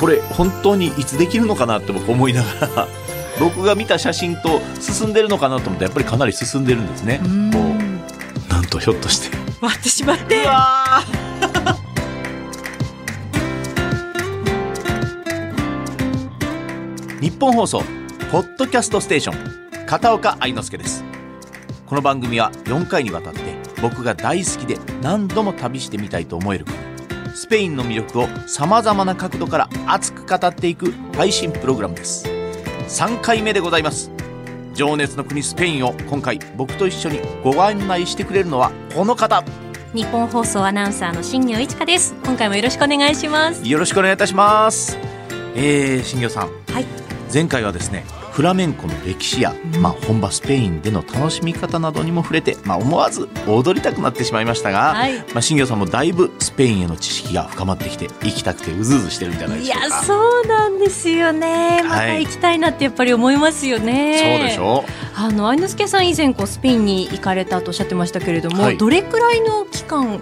これ本当にいつできるのかなって僕思いながら 僕が見た写真と進んでるのかなと思ってやっぱりかなり進んでるんですね。うん。こうなんとひょっとして。割ってしまって。うわー。日本放送ポッドキャストステーション片岡愛之助です。この番組は4回にわたって僕が大好きで何度も旅してみたいと思える国スペインの魅力をさまざまな角度から熱く語っていく配信プログラムです。3回目でございます。情熱の国スペインを今回僕と一緒にご案内してくれるのはこの方。日本放送アナウンサーの新業一華です。今回もよろしくお願いします。よろしくお願いいたします。えー、新業さん、はい。前回はですね、フラメンコの歴史や、うんまあ本場スペインでの楽しみ方などにも触れて、まあ思わず踊りたくなってしまいましたが、はい。まあ新業さんもだいぶスペインへの知識が深まってきて、行きたくてうずうずしてるんじゃないでいしょうか。やそうなんですよね。また行きたいなってやっぱり思いますよね、そうでしょあの愛之助さん以前こうスペインに行かれたとおっしゃってましたけれども、はい。どれくらいの期間行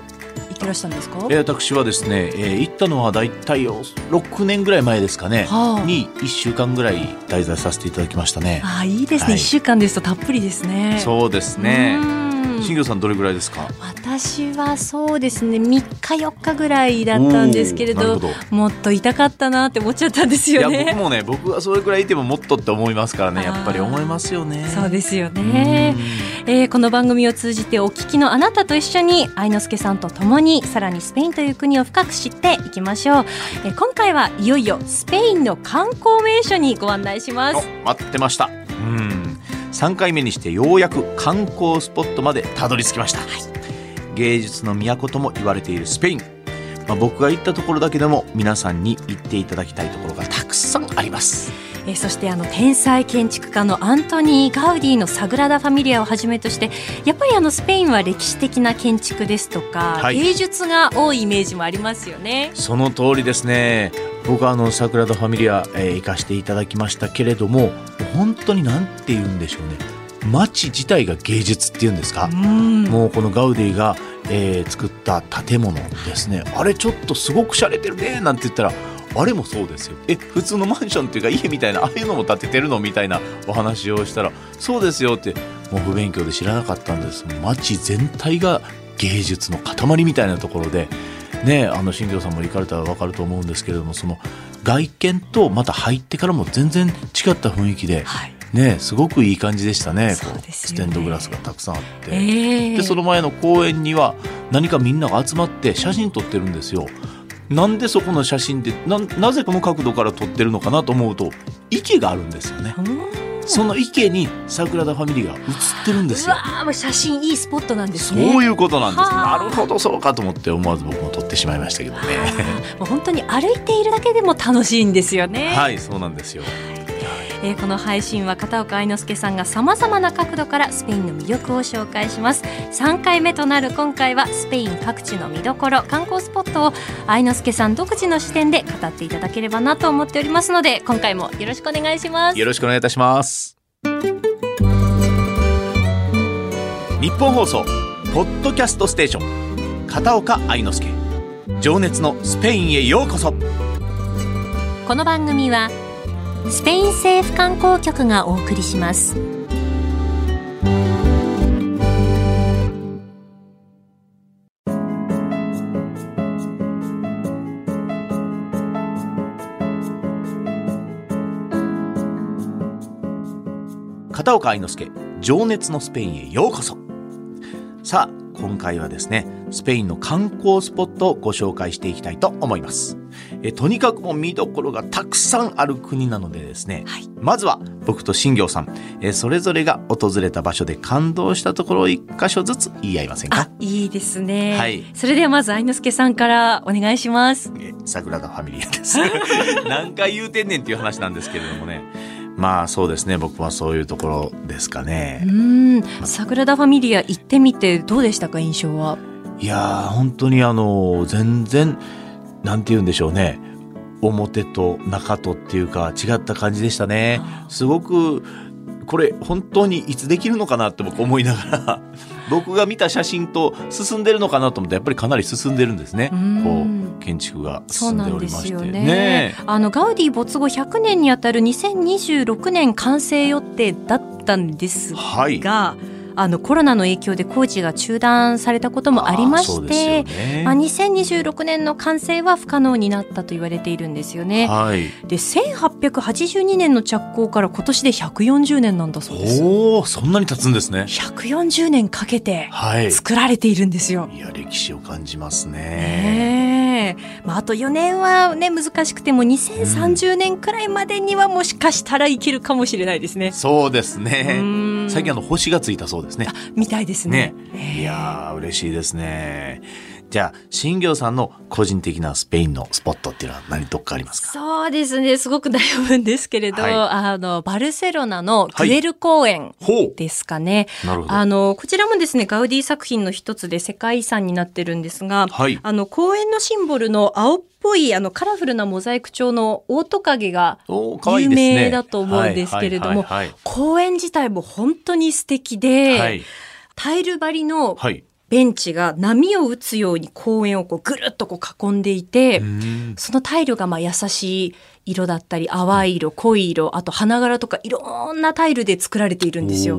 ってらしたんですか？えー私はですね、えー行ったのはだいたい6年ぐらい前ですかね、はあ。に1週間ぐらい滞在させていただきましたね。あいいですね、はい。一週間ですとたっぷりですね。そうですね。うん。新業さんどれぐらいですか？私はそうですね3日4日ぐらいだったんですけれどもっと痛かったなって思っちゃったんですよいや僕ね。もね僕はそれぐらいいてももっとって思いますからねやっぱり思いますよね。そうですよね、えーこの番組を通じてお聞きのあなたと一緒に愛之助さんと共にさらにスペインという国を深く知っていきましょう、えー今回はいよいよスペインの観光名所にご案内しまおす待ってました。うん3回目にしてようやく観光スポットまでたどり着きました、芸術の都とも言われているスペイン、まあ、僕が行ったところだけでも皆さんに行っていただきたいところがたくさんあります。えーそしてあの天才建築家のアントニー・ガウディのサグラダ・ファミリアをはじめとしてやっぱりあのスペインは歴史的な建築ですとか、はい。芸術が多いイメージもありますよね。その通りですね。僕はあのサグラダ・ファミリア、えー行かしていただきましたけれども本当に何て言うんでしょうね。街自体が芸術っていうんですか、うん。もうこのガウディが、えー作った建物ですね。あれちょっとすごく洒落てるねなんて言ったらあれもそうですよ。え普通のマンションっていうか家みたいなああいうのも建ててるのみたいなお話をしたらそうですよってもう不勉強で知らなかったんです。街全体が芸術の塊みたいなところでねあの新庄さんも行かれたら分かると思うんですけれどもその外見とまた入ってからも全然違った雰囲気ではいねすごくいい感じでしたねねステンドグラスがたくさんあって。ええでその前の公園には何かみんなが集まって写真撮ってるんですよ。なんでそこの写真でななぜこの角度から撮ってるのかなと思うと池があるんですよね。うんその池にサグラダ・ファミリアが写ってるんですよ。うわ写真いいスポットなんですそうね。いうことなんです。はあなるほどそうかと思って思わず僕も撮ってしまいましたけどね。もう本当に歩いているだけでも楽しいんですよね。はいそうなんですよ。えーこの配信は片岡愛之助さんがさまざまな角度からスペインの魅力を紹介します3回目となる今回はスペイン各地の見どころ観光スポットを愛之助さん独自の視点で語っていただければなと思っておりますので今回もよろしくお願いしますよろしくお願いいたします。日本放送ポッドキャストステーション片岡愛之助情熱のスペインへようこそ。この番組はスペイン政府観光局がお送りします。片岡愛之助情熱のスペインへようこそ。さあ今回はですねスペインの観光スポットをご紹介していきたいと思います。えとにかくもう見どころがたくさんある国なのでですね、はい。まずは僕と新行さん。えそれぞれが訪れた場所で感動したところを一箇所ずつ言い合いませんあかいいですね、はい。それではまず愛之助さんからお願いします。えサグラダ・ファミリアです。何回言うてんねんっていう話なんですけれどもね。まあそうですね。僕はそういうところですかね、うん。サグラダ・ファミリア行ってみてどうでしたか？印象はいやー本当にあの全然なんて言うんでしょうね。表と中とっていうか違った感じでしたね。すごくこれ本当にいつできるのかなって僕思いながら 僕が見た写真と進んでるのかなと思ってやっぱりかなり進んでるんですね。うん。こう建築が進んでおりまして。よね。あのガウディ没後100年にあたる2026年完成予定だったんですが、はいあのコロナの影響で工事が中断されたこともありましてよ。ねまあ、2026年の完成は不可能になったと言われているんですよね。はいで1882年の着工から今年で140年なんだそうです。おおそんなに経つんですね140年かけてはい作られているんですよ。いや歴史を感じますねねえ、まあ、あと4年はね難しくても2030年くらいまでにはもしかしたらいけるかもしれないですね。そうですうね最近あの星がついたそうですね。みたいですね。いやー嬉しいですねじゃあ新行さんの個人的なスペインのスポットっていうのは何どっかありますか？そうですね。すごく悩むんですけれど、はい。あのバルセロナのグエル公園ほですかね、う。なるほど。あのこちらもですねガウディ作品の一つで世界遺産になってるんですが、はい。あの公園のシンボルの青っぽいあのカラフルなモザイク調のオオトカゲが有名だと思うんですけれどもはいはい公園自体も本当に素敵で、はい。タイル張りのはい、はいベンチが波を打つように公園をこうぐるっとこう囲んでいて、そのタイルがまあ優しい色だったり淡い色濃い色あと花柄とかいろんなタイルで作られているんですよ。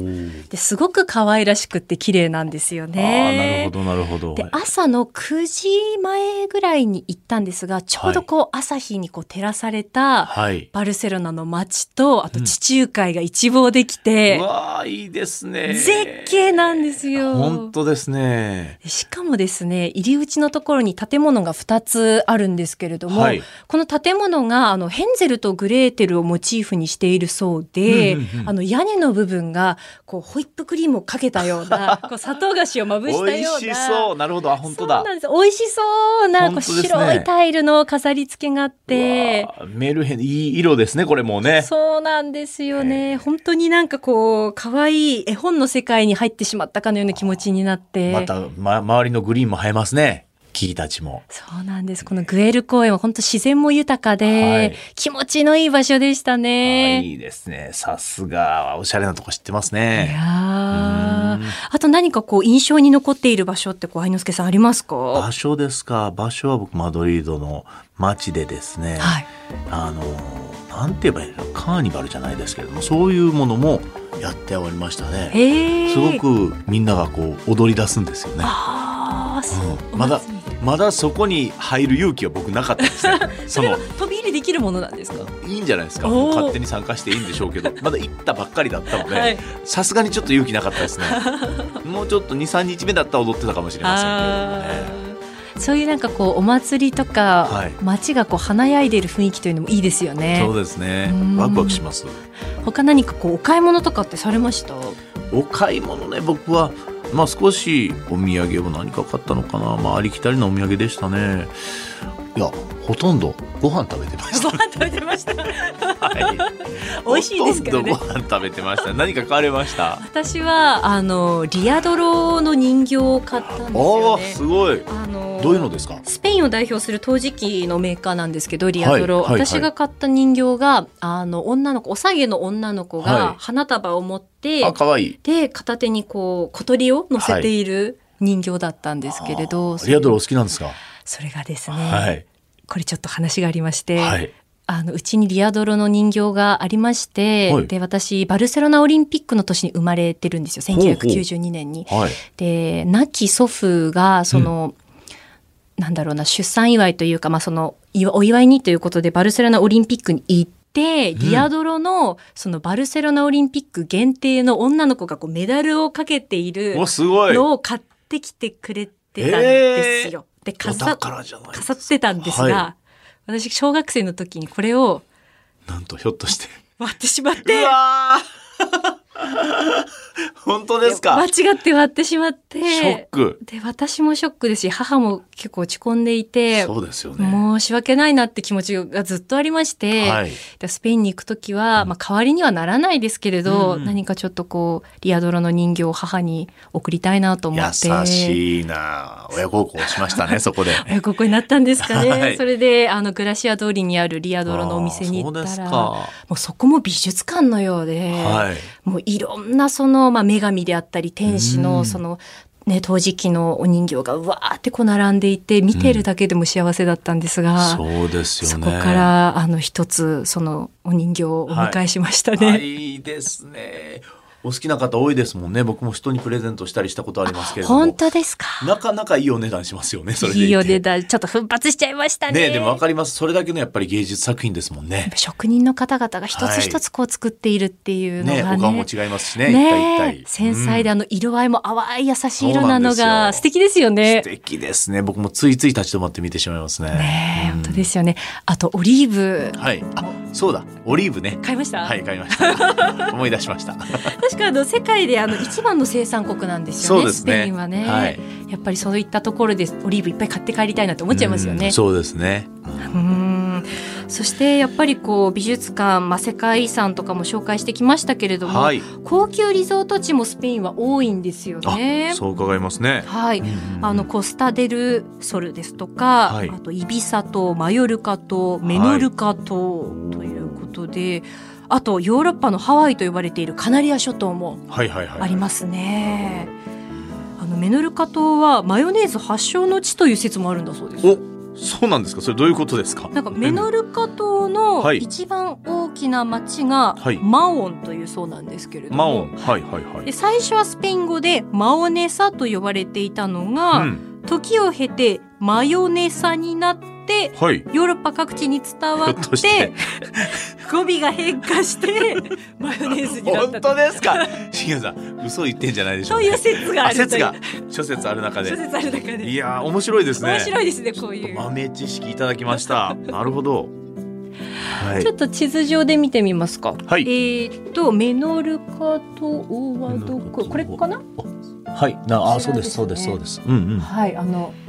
ですごく可愛らしくって綺麗なんですよあーなるね。ほどなるほど。で朝の9時前ぐらいに行ったんですがちょうどこう朝日にこう照らされたはい。バルセロナの街とあと地中海が一望できてう、わーいいですね。絶景なんですよ。本当ですね。しかもですね入り口のところに建物が2つあるんですけれども、はい。この建物があのヘンゼルとグレーテルをモチーフにしているそうで、うんうんうんあの屋根の部分がこうホイップクリームをかけたような こう砂糖菓子をまぶした美味ような。しそう。なるほど。あ本当だ。そうなんです。美味しそうなこう白いタイルの飾り付けがあって。メルヘンいい色ですねこれもうね。そうなんですよね。本当になんかこう可愛い絵本の世界に入ってしまったかのような気持ちになって。また、ま、周りのグリーンも映えますね木たちもそうなんです。このグエル公園は本当自然も豊かで、はい気持ちのいい場所でしたあね。いいですねさすがおしゃれなとこ知ってますいねやーうんあと何かこう印象に残っている場所ってこう愛之助さんありますか？場所ですか場所は僕マドリードの街でですね、はい。あのなんて言えばいいのカーニバルじゃないですけれどもそういうものもやっておりましたね。すご。くみんながこう踊り出すんですよねあう。うんまだまだそこに入る勇気は僕なかったですね。その飛び入りできるものなんですか？いいんじゃないですか。勝手に参加していいんでしょうけど まだ行ったばっかりだったのはい。でさすがにちょっと勇気なかったですね。もうちょっと23日目だったら踊ってたかもしれませんけれど。もあねーそういうなんかこうお祭りとか、はい。街がこう華やいでいる雰囲気というのもいいですよね。そう。ですね。うん。ワクワクします。他何かこうお買い物とかってされました？お買い物ね僕はまあ少しお土産を何か買ったのかな。まあありきたりなお土産でしたね。いやほとんどご飯食べてましご飯食べてました。た、はい、美味しいですけどね。ほとんどご飯食べてました。何か買われました？私はあのリアドロの人形を買ったんですよね。すごい。あのどういうのですか？スペインを代表する陶磁器のメーカーなんですけどリアドロ、はいはい。はい私が買った人形があの女の子おさげの女の子はいが花束を持って、あ可愛い。で片手にこう小鳥を乗せている人形だったんですけれど、リアドロお好きなんですか？それがですね、はいこれちょっと話がありまして、はい。あのうちにリアドロの人形がありまして、はい。で私バルセロナオリンピックの年に生まれてるんですよ。ほうほう。1992年に。はい。で亡き祖父がその、なんだろうな出産祝いというか、まあ、そのお祝いにということでバルセロナオリンピックに行って、んリアドロのそのバルセロナオリンピック限定の女の子がこうメダルをかけているのを買ってきてくれてたん。ですよ。でお飾飾ってたんですが、は私小学生の時にこれをなんとひょっとして。割ってしまっうて 本当ですか？間違って割ってしまって。ショック。で私もショックですし母も結構落ち込んでいてそうですよね。申し訳ないなって気持ちがずっとありまして、はい。でスペインに行く時は、まあ、代わりにはならないですけれど、うん。うん何かちょっとこうリアドロの人形を母に送りたいなと思って。優しいな。親孝行しましたね そこで。親孝行になったんですかね、はい。それであのグラシア通りにあるリアドロのお店に行ったらうもうそこも美術館のようで、はい。もういろんなその、まあ、女神であったり天使うんのその、ね、陶磁器のお人形がうわーってこう並んでいて見てるだけでも幸せだったんですが、そうですよね。そこからあの一つそのお人形をお迎えしましたね。はい、いいですね。お好きな方多いですもんね。僕も人にプレゼントしたりしたことありますけれども。本当ですか？なかなかいいお値段しますよね。それでいいお値段ちょっと奮発しちゃいましたね。ねでもわかります。それだけのやっぱり芸術作品ですもんね。職人の方々が一つ一つこう作っているっていうのね、がね。お顔も違いますしね。ね繊細でうんあの色合いも淡い優しい色なのが素敵ですよね素。敵ですね。僕もついつい立ち止まって見てしまいますね。ねえ、うん本当ですよね。あとオリーブはい。あ、そうだ。オリーブね。買いました？はい、買いました。思い出しました。確かあの世界であの一番の生産国なんですよね。ねスペインはね、はいやっぱりそういったところでオリーブいっぱい買って帰りたいなって思っちゃいますよねうん。そうですね。うんそしてやっぱりこう美術館、まあ、世界遺産とかも紹介してきましたけれども、はい。高級リゾート地もスペインは多いんですよあね。そう伺いますね。はい、うんあのコスタデルソルですとか、はいあとイビサ島マヨルカ島メノルカ島ということで、あとヨーロッパのハワイと呼ばれているカナリア諸島もはいはいはい。ありますね。あのメノルカ島はマヨネーズ発祥の地という説もあるんだそうです。お、そうなんですか？それどういうことですか？なんかメノルカ島のはい一番大きな町がはいマオンというそうなんですけれども、マオン。はいはいはいで。最初はスペイン語でマオネサと呼ばれていたのが、うん。時を経てマヨネサになってはい。ヨーロッパ各地に伝わってて語尾が変化して マヨネーズになっ本たと当ですか？しげさん、嘘言ってんじゃないでしょそうういう説がある説が諸説ある中で諸。説ある中でいやー面白いですね。面白いですねこういう豆知識いただきました。なるほど。はいちょ。っと地図上で見てみますか、はいえーっとメノルカ島はどここれかな？はい。なあ、そうです、そうで、ですそうです。うんはいあのうん。うーん。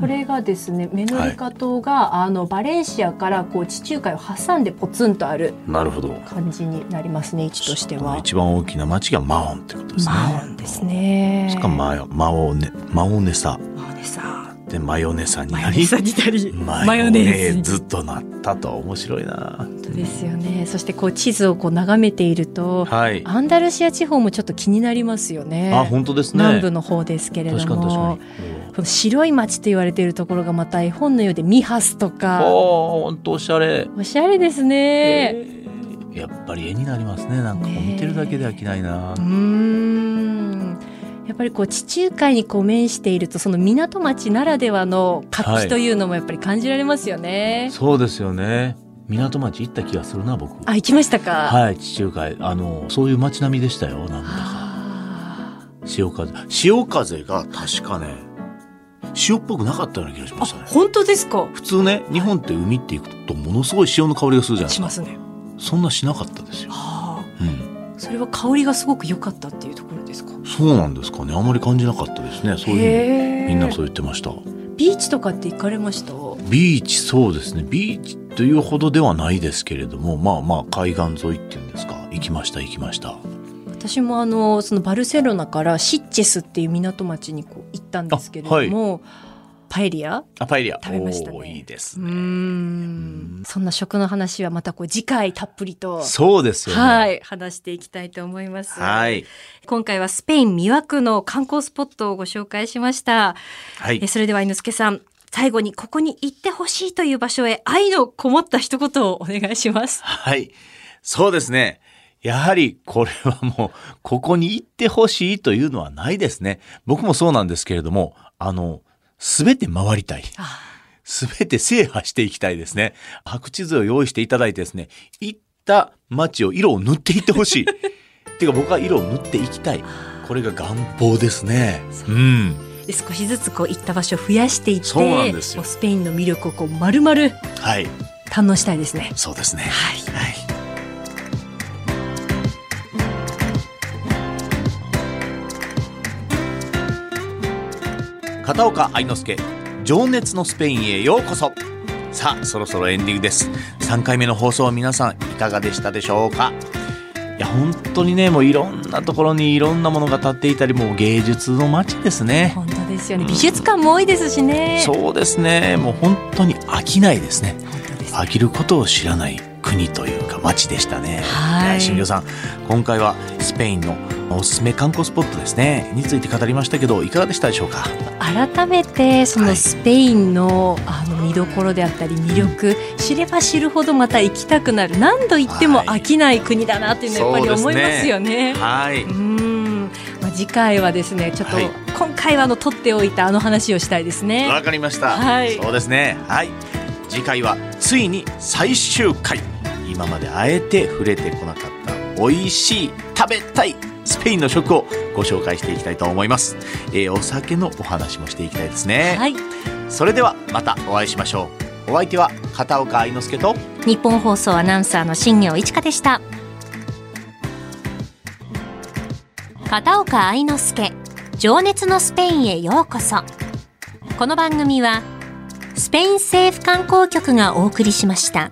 これがですねメノルカ島が、あのバレンシアからこう地中海を挟んでポツンとある。感じになりますね位置としては。一番大きな町がマオンってことですね。マオンですね。しかもマヨマオネマオネサマオネさでマヨネサになりマヨネーズとなったと面白いな。本当ですよね。そしてこう地図をこう眺めていると、はい。アンダルシア地方もちょっと気になりますよね。あ本当ですね。南部の方ですけれども。この白い町と言われているところがまた絵本のようでミハスとかおお本当おしゃれ。おしゃれですね。やっぱり絵になりますね。なんか見てるだけで飽きないなう。ーんやっぱりこう地中海にこう面しているとその港町ならではの活気というのもやっぱり感じられますよね。そうですよね。港町行った気がするな僕。あ行きましたか？はい地中海あのそういう街並みでしたよなんだか。あ潮風潮風が確かね潮っぽくなかったような気がしましたね。本当ですか？普通ね日本って海って行くとものすごい潮の香りがするじゃないですかしますね。そんなしなかったですよ、はあうん、それは香りがすごく良かったっていうと。そうなんですかね。あまり感じなかったですね。そういうみんなそう言ってました。ビーチとかって行かれました？ビーチそうですね。ビーチというほどではないですけれどもまあまあ海岸沿いっていうんですか。行きました行きました。私もあのそのバルセロナからシッチェスっていう港町にこう行ったんですけれども、パエリア？あパエリア食べましたねいいですねんそんな食の話はまたこう次回たっぷりとそうですよねはい話していきたいと思います。はい今回はスペイン魅惑の観光スポットをご紹介しました。はいえそれでは犬助さん最後にここに行ってほしいという場所へ愛のこもった一言をお願いします。はい。そうですね。やはりこれはもう、ここに行ってほしいというのはないですね。僕もそうなんですけれども、あの、すべて回りたい。あすべて制覇していきたいですね。白地図を用意していただいてですね、行った街を色を塗っていってほしい。ていうか僕は色を塗っていきたい。これが願望ですね。うん。で少しずつこう行った場所を増やしていってそうなんですよスペインの魅力をこう丸々はい。堪能したいですね。そうですね。はいはい。片岡愛之助情熱のスペインへようこそさあそろそろエンディングです3回目の放送は皆さんいかがでしたでしょうか？いや本当にねもういろんなところにいろんなものが建っていたりもう芸術の街ですね本当ですよね。美術館も多いですしね。そうですねもう本当に飽きないですねです。飽きることを知らない国というか街でしたね。はいや新庄さん、今回はスペインのおすすめ観光スポットですね。について語りましたけどいかがでしたでしょうか？改めてそのスペインの,、あの見どころであったり魅力知れば知るほどまた行きたくなる。何度行っても飽きない国だなっていうのはやっぱり思いますよね。はい、うん。まあ、次回はですねちょっと、はい。今回はあの取っておいたあの話をしたいですね。わかりました、はい。そうですね。はい。次回はついに最終回。今まであえて触れてこなかった美味しい食べたいスペインの食をご紹介していきたいと思います、えーお酒のお話もしていきたいですね、はい、それではまたお会いしましょう。お相手は片岡愛之助と日本放送アナウンサーの新業一華でした。片岡愛之助情熱のスペインへようこそ。この番組はスペイン政府観光局がお送りしました。